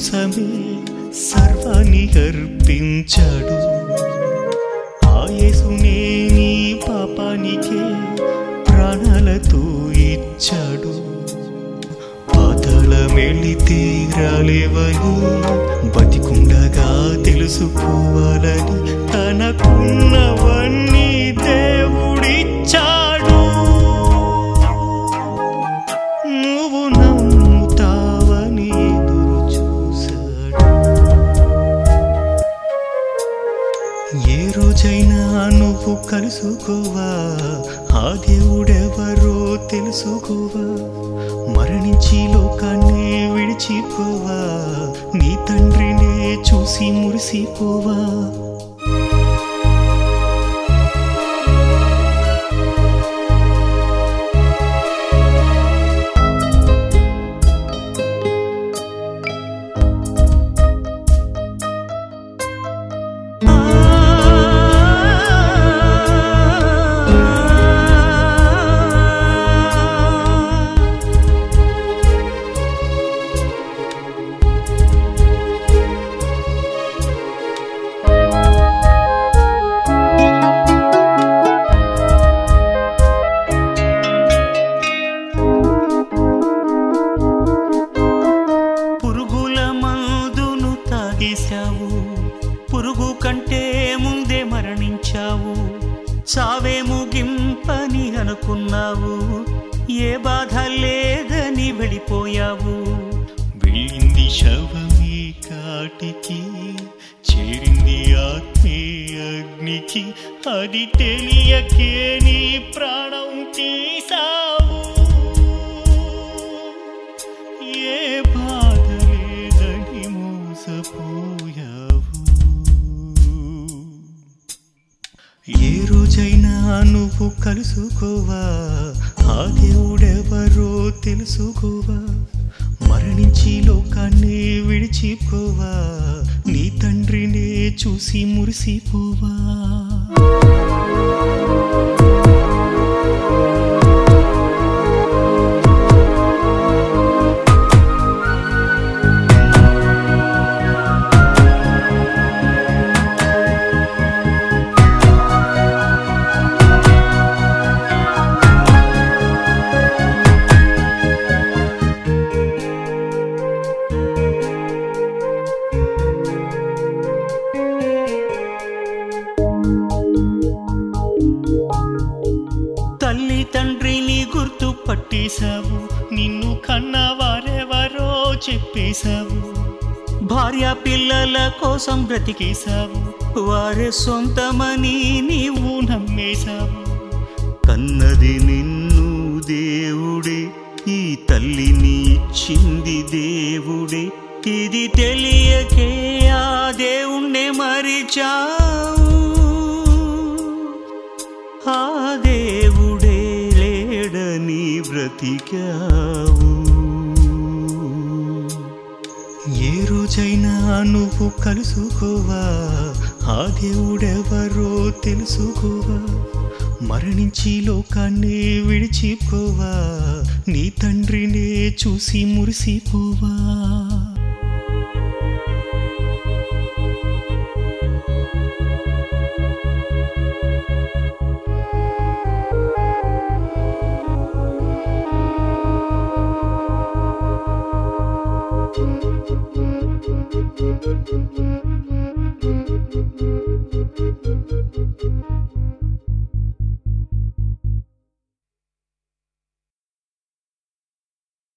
కోసమే సర్వాన్ని అర్పించాడు. ఆయసునే నీ పాపానికే ప్రాణాలతో ఇచ్చాడు. పాతాళమెళితే రాలేవని బతికుండగా తెలుసుకోవాలని తనకున్నవన్నీ రోజైనా నువ్వు కలుసుకోవా? ఆ దేవుడెవరో తెలుసుకోవా? మరణించి లోకాన్ని విడిచిపోవా? నీ తండ్రినే చూసి మురిసిపోవా? ఏ బాధ లేదని వెళ్ళిపోయావు? వెళ్ళింది శవమే కాటికి చేరింది ఆత్మే అగ్నికి. అది తెలియకే నీ ప్రాణం తీసావు నువ్వు కలుసుకోవా? ఆ దేవుడెవరో తెలుసుకోవా? మరణించి లోకాన్ని విడిచిపోవా? నీ తండ్రినే చూసి మురిసిపోవా? చెప్పేశావు నిన్ను కన్నా వారెవరో చెప్పేశావు? భార్య పిల్లల కోసం బ్రతికేశావు? వారే సొంతమని నీవు నమ్మేశావు? కన్నది నిన్ను దేవుడే ఈ తల్లిని ఇచ్చింది దేవుడే. ఇది తెలియకే ఆ దేవుణ్ణే మరిచావు. ఆ బ్రతికావు. ఏ రోజైనా నువ్వు కలుసుకోవా? ఆ దేవుడెవరో తెలుసుకోవా? మరణించి లోకాన్ని విడిచిపోవా? నీ తండ్రినే చూసి మురిసిపోవా?